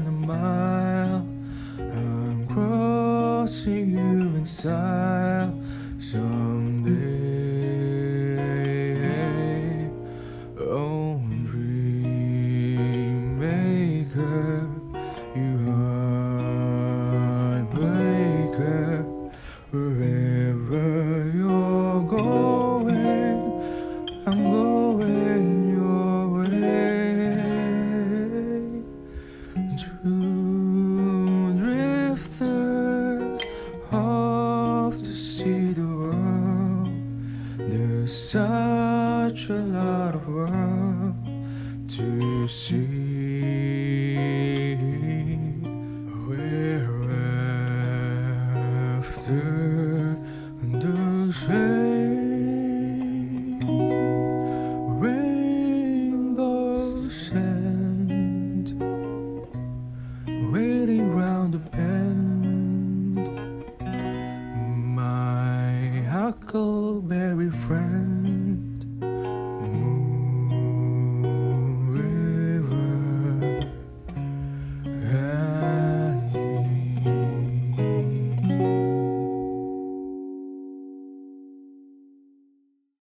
than a mile. I'm crossing you in style someday. Such a lot of world to see. We're after the same huckleberry friend.